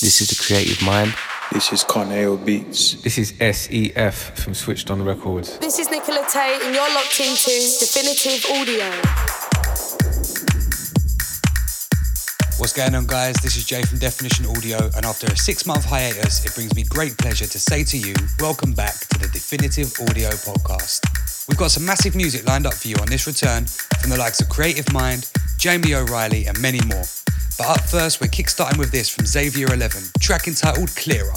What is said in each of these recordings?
This is The Creative Mind. This is Corneo Beats. This is SEF from Switched On Records. This is Nicola Tate, and you're locked into Definitive Audio. What's going on, guys? This is Jay from Definition Audio, and after a six month hiatus, it brings me great pleasure to say to you, welcome back to the Definitive Audio podcast. We've got some massive music lined up for you on this return from the likes of Creative Mind, Jamie O'Reilly, and many more. But up first, we're kickstarting with this from Xavier 11, track entitled Clearer.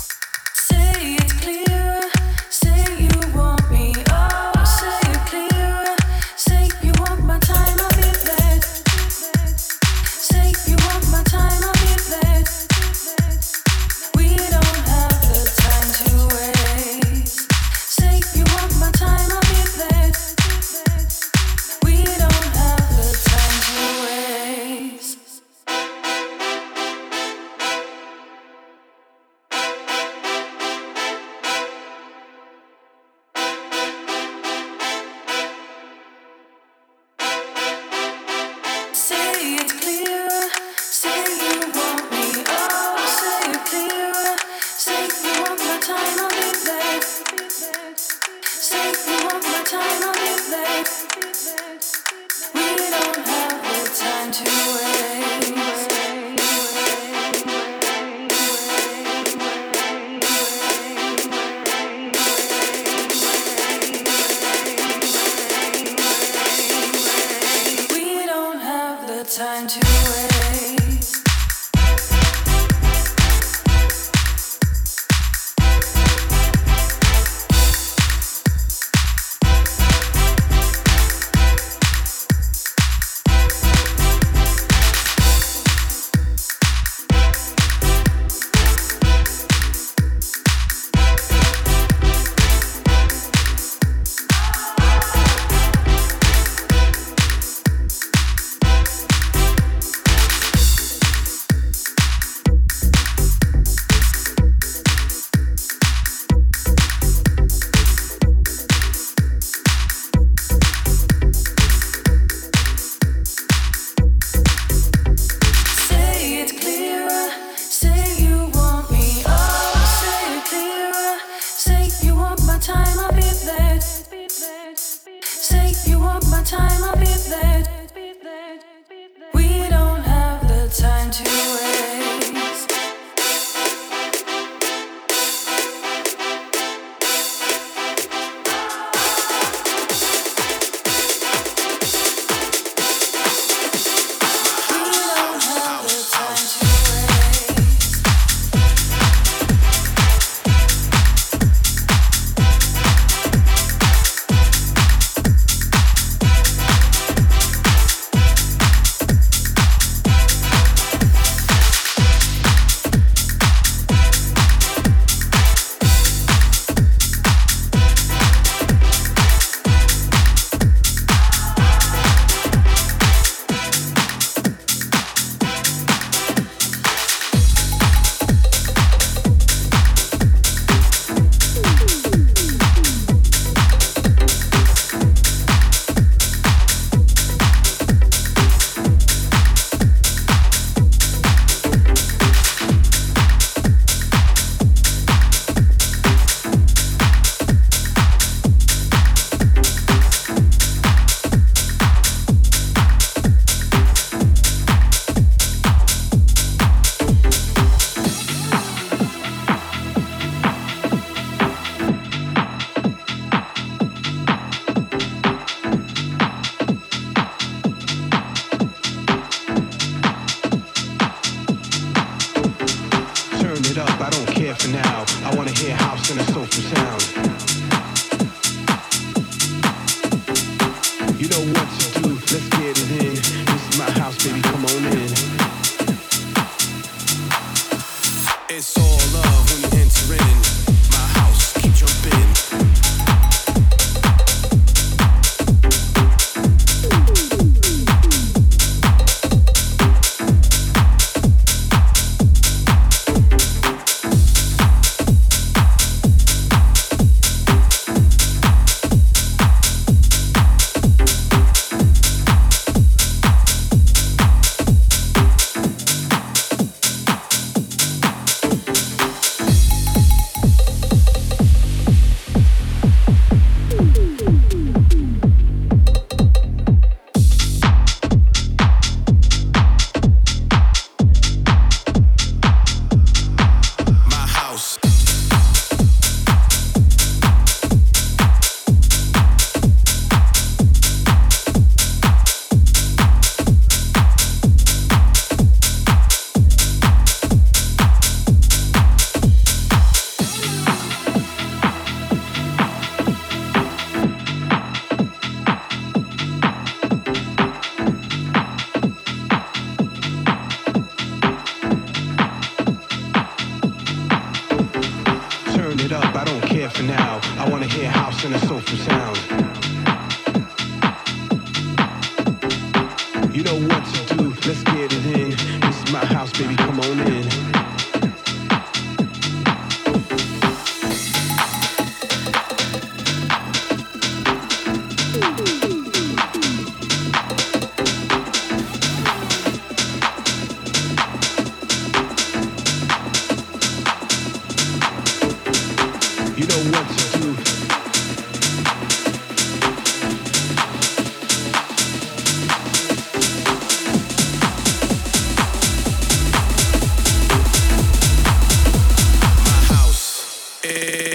Eh...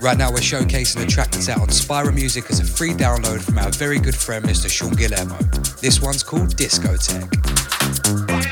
Right now, we're showcasing a track that's out on Spira Music as a free download from our very good friend, Mr. Sean Guillermo. This one's called Discotheque.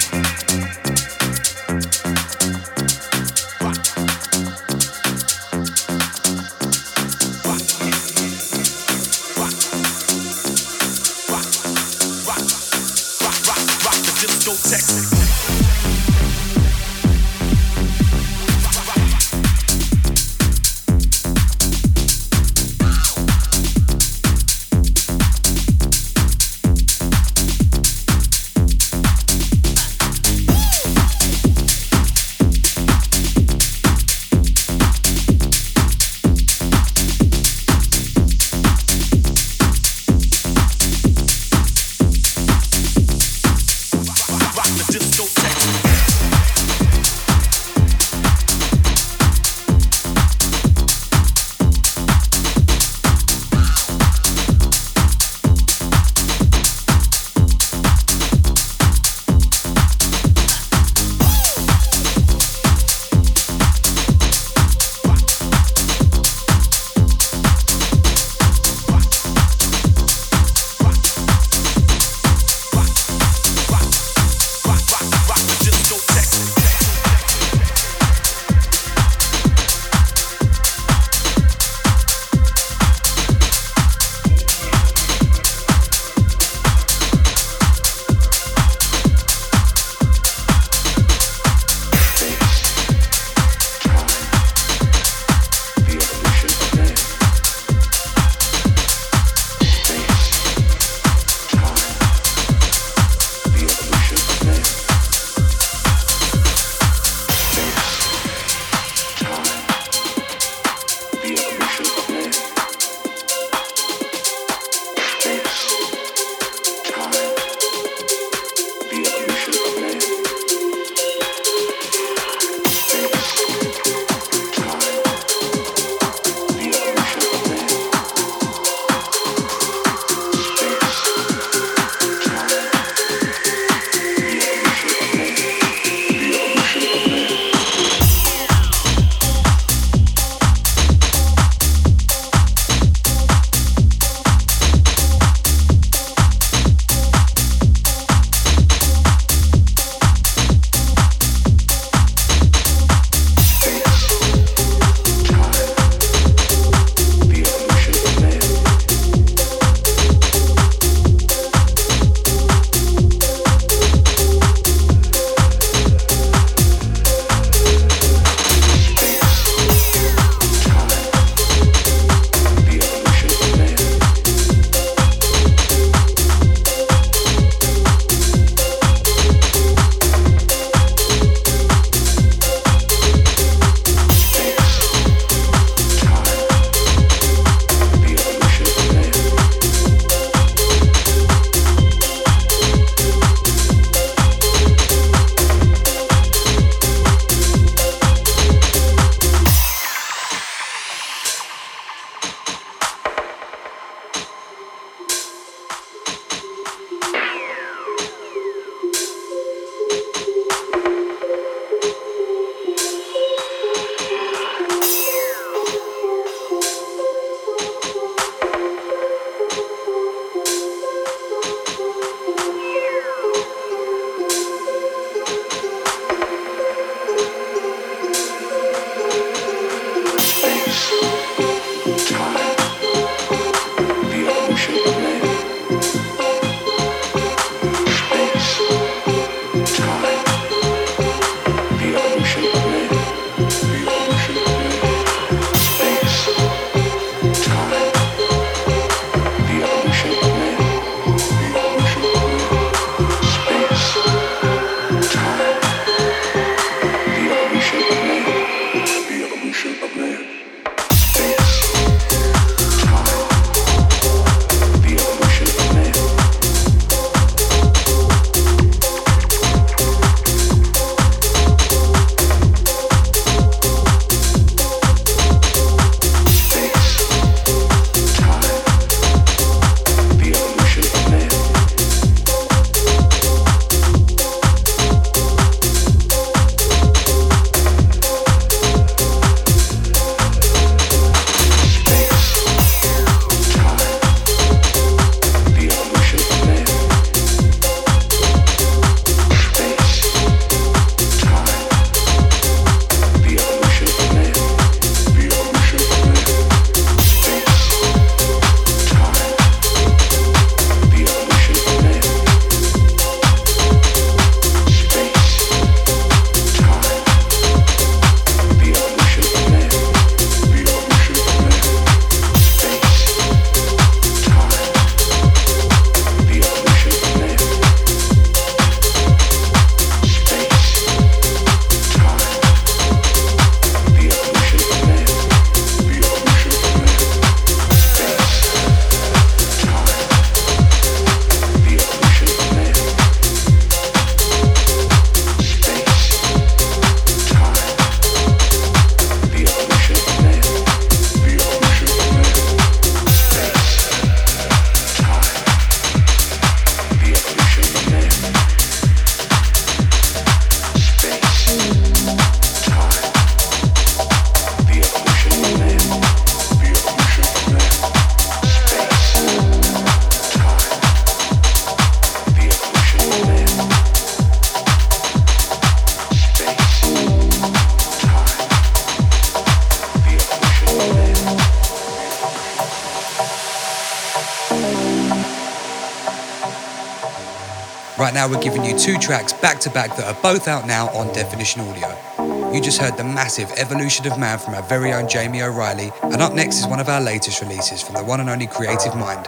Right now, we're giving you two tracks back to back that are both out now on Definition Audio. You just heard the massive Evolution of Man from our very own Jamie O'Reilly, and up next is one of our latest releases from the one and only Creative Mind.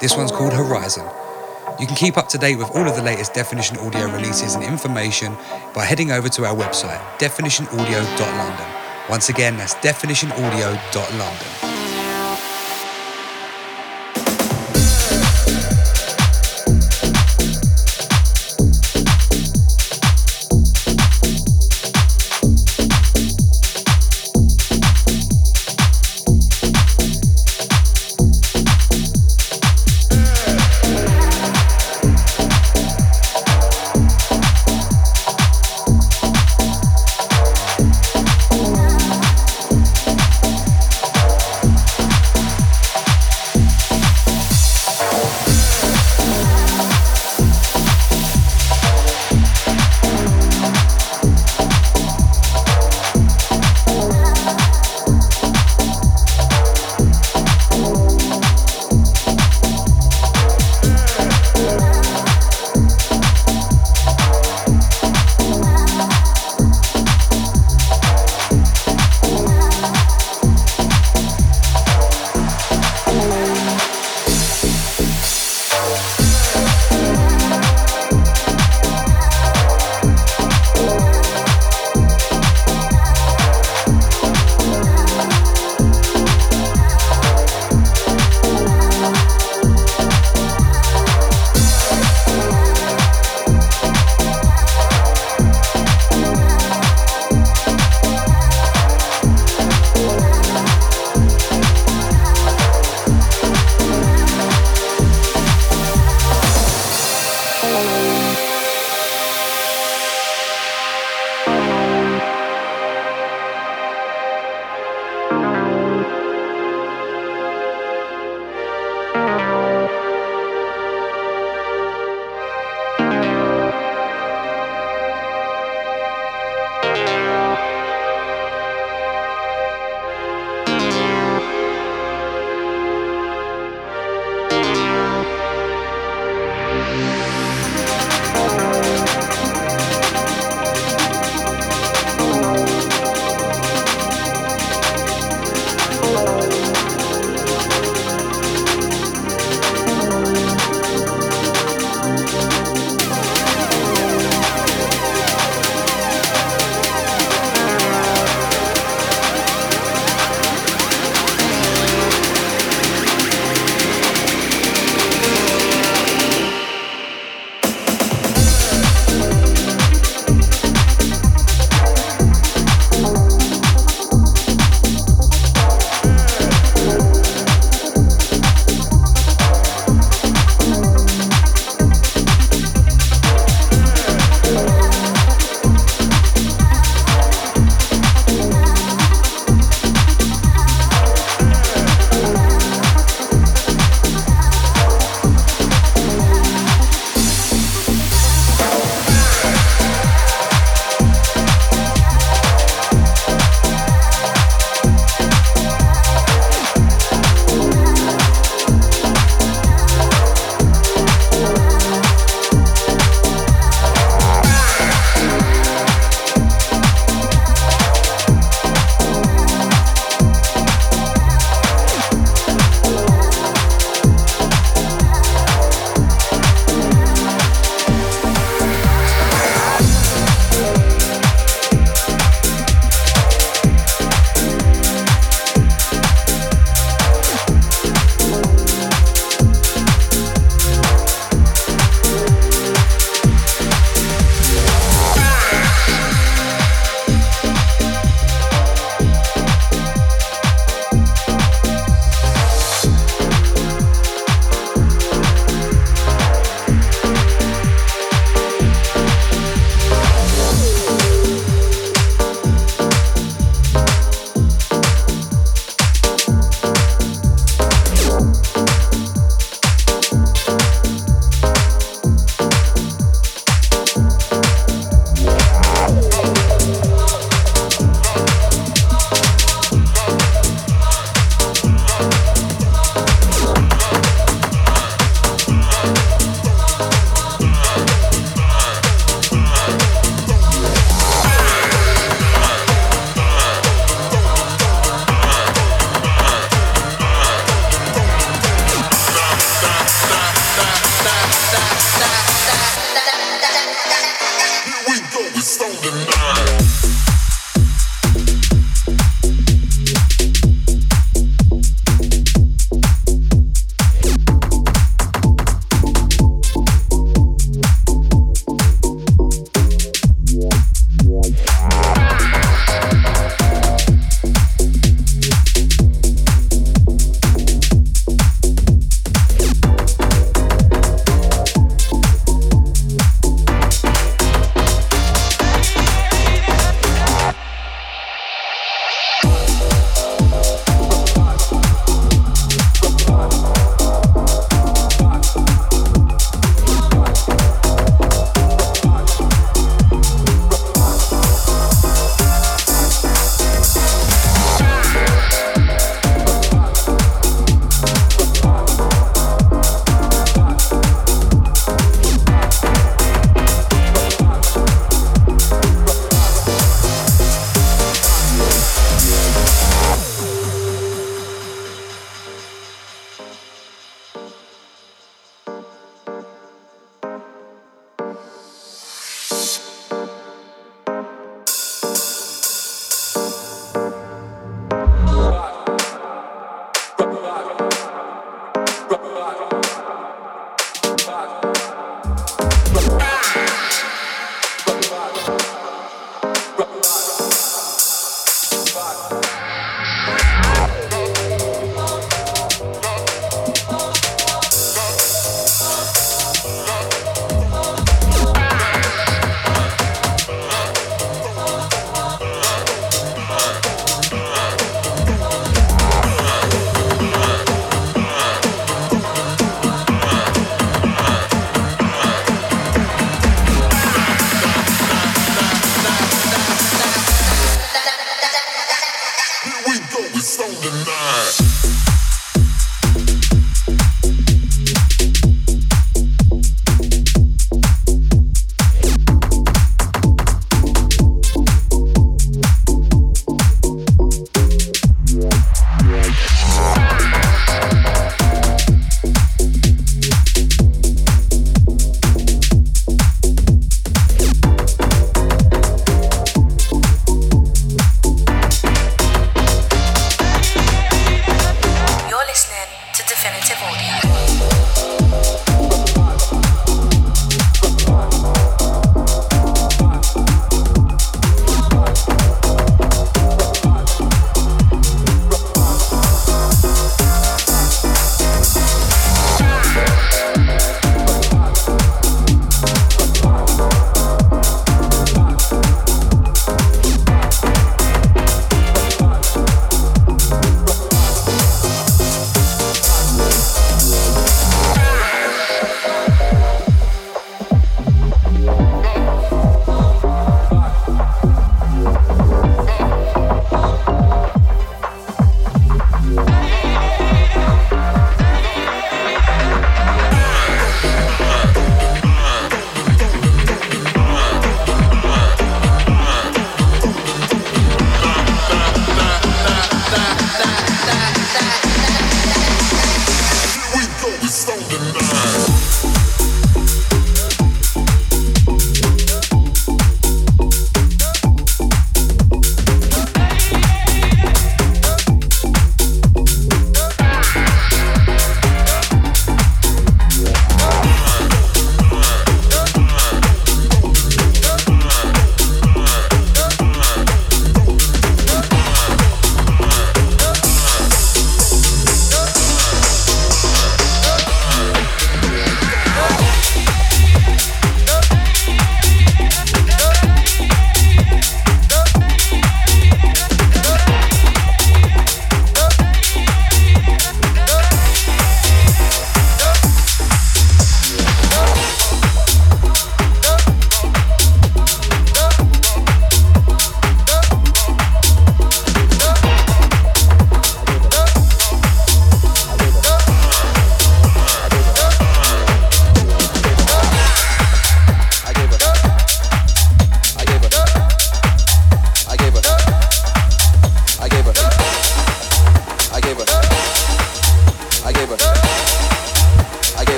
This one's called Horizon. You can keep up to date with all of the latest Definition Audio releases and information by heading over to our website, definitionaudio.london. Once again, that's definitionaudio.london.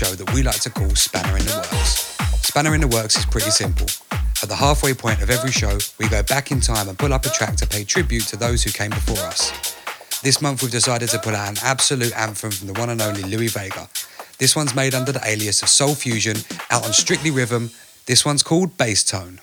show that we like to call Spanner in the Works. Spanner in the Works is pretty simple. At the halfway point of every show, we go back in time and pull up a track to pay tribute to those who came before us. This month, we've decided to put out an absolute anthem from the one and only Louie Vega. This one's made under the alias of Soul Fusion, out on Strictly Rhythm. This one's called Bass Tone.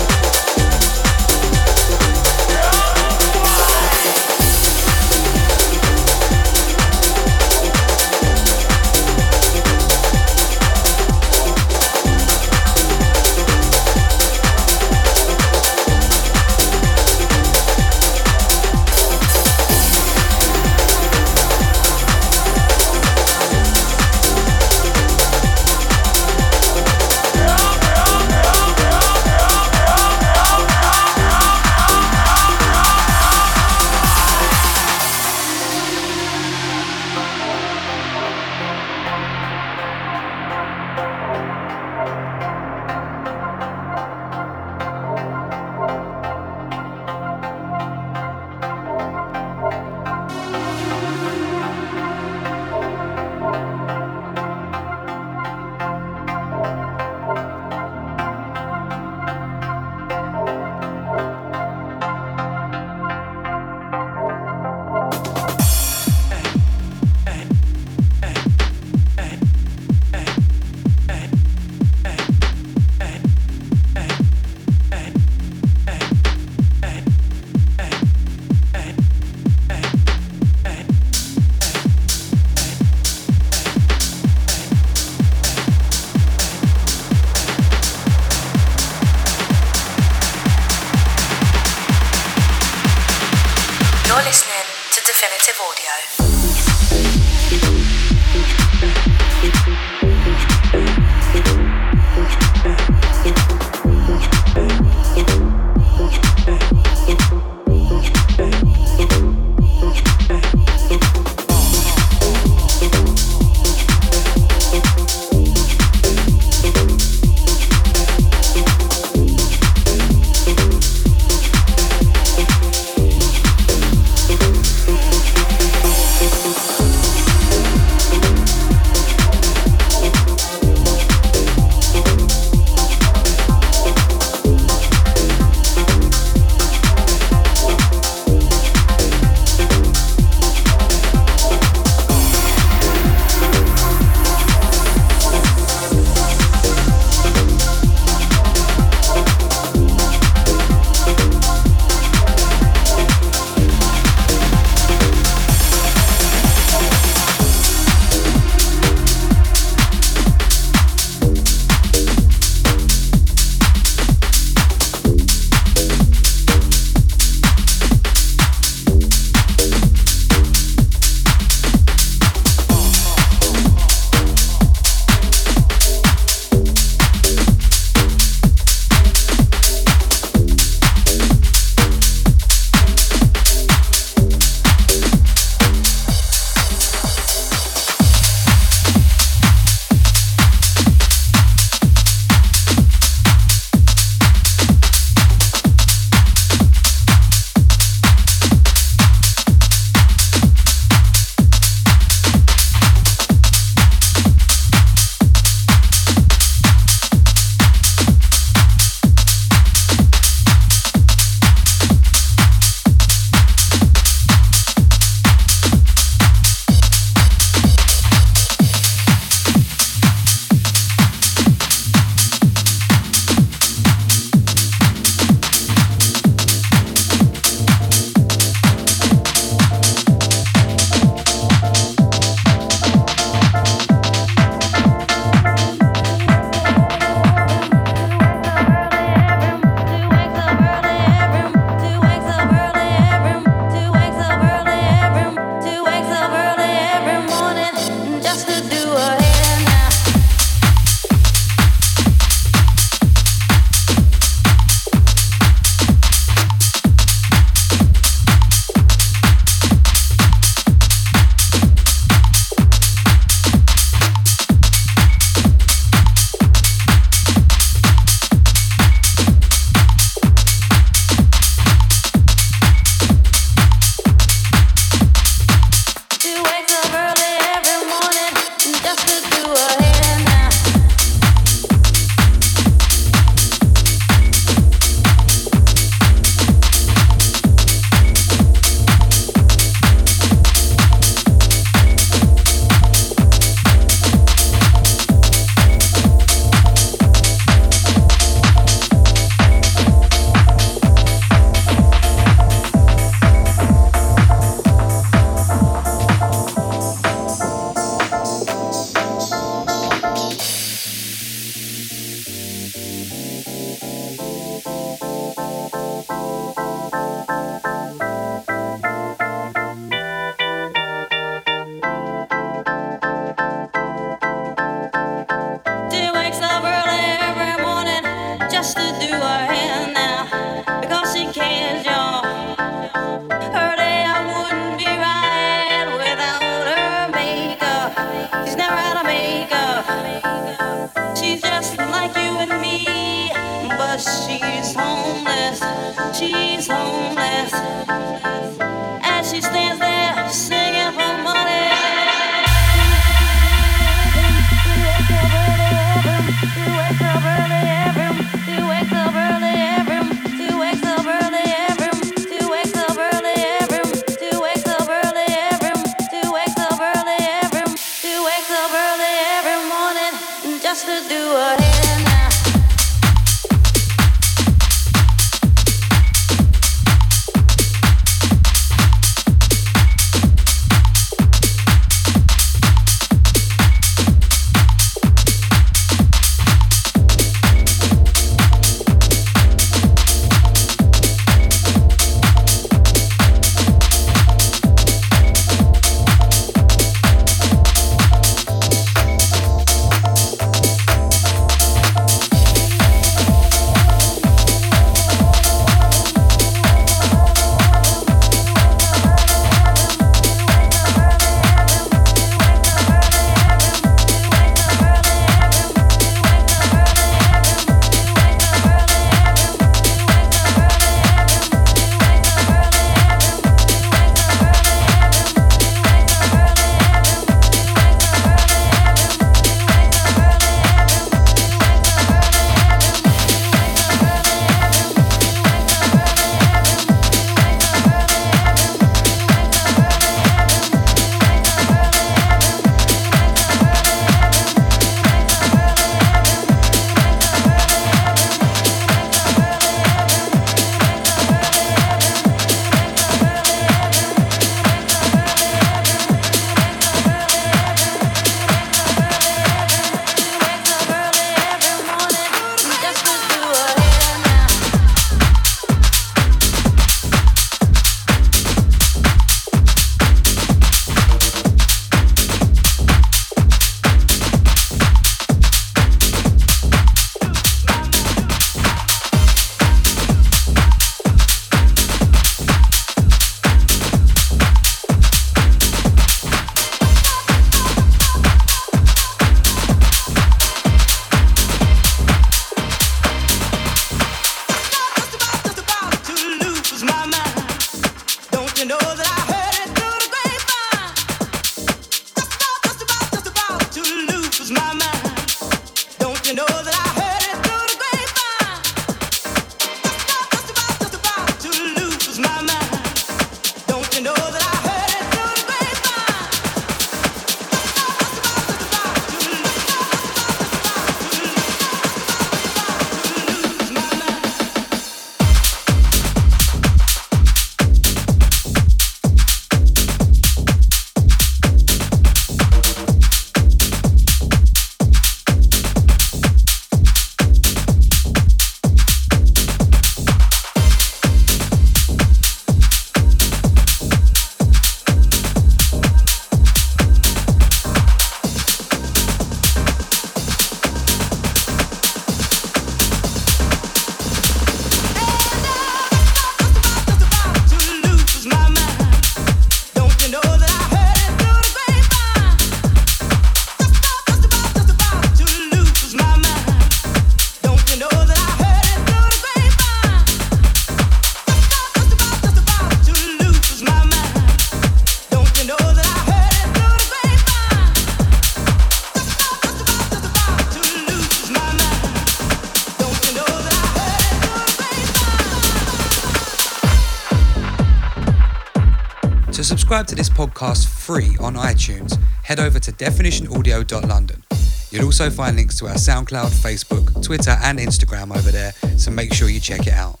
definitionaudio.london. You'll also find links to our SoundCloud, Facebook, Twitter, and Instagram over there, so make sure you check it out.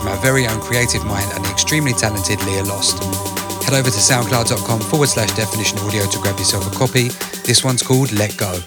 From our very own creative mind and the extremely talented Leah Lost. Head over to soundcloud.com forward slash definition audio to grab yourself a copy. This one's called Let Go.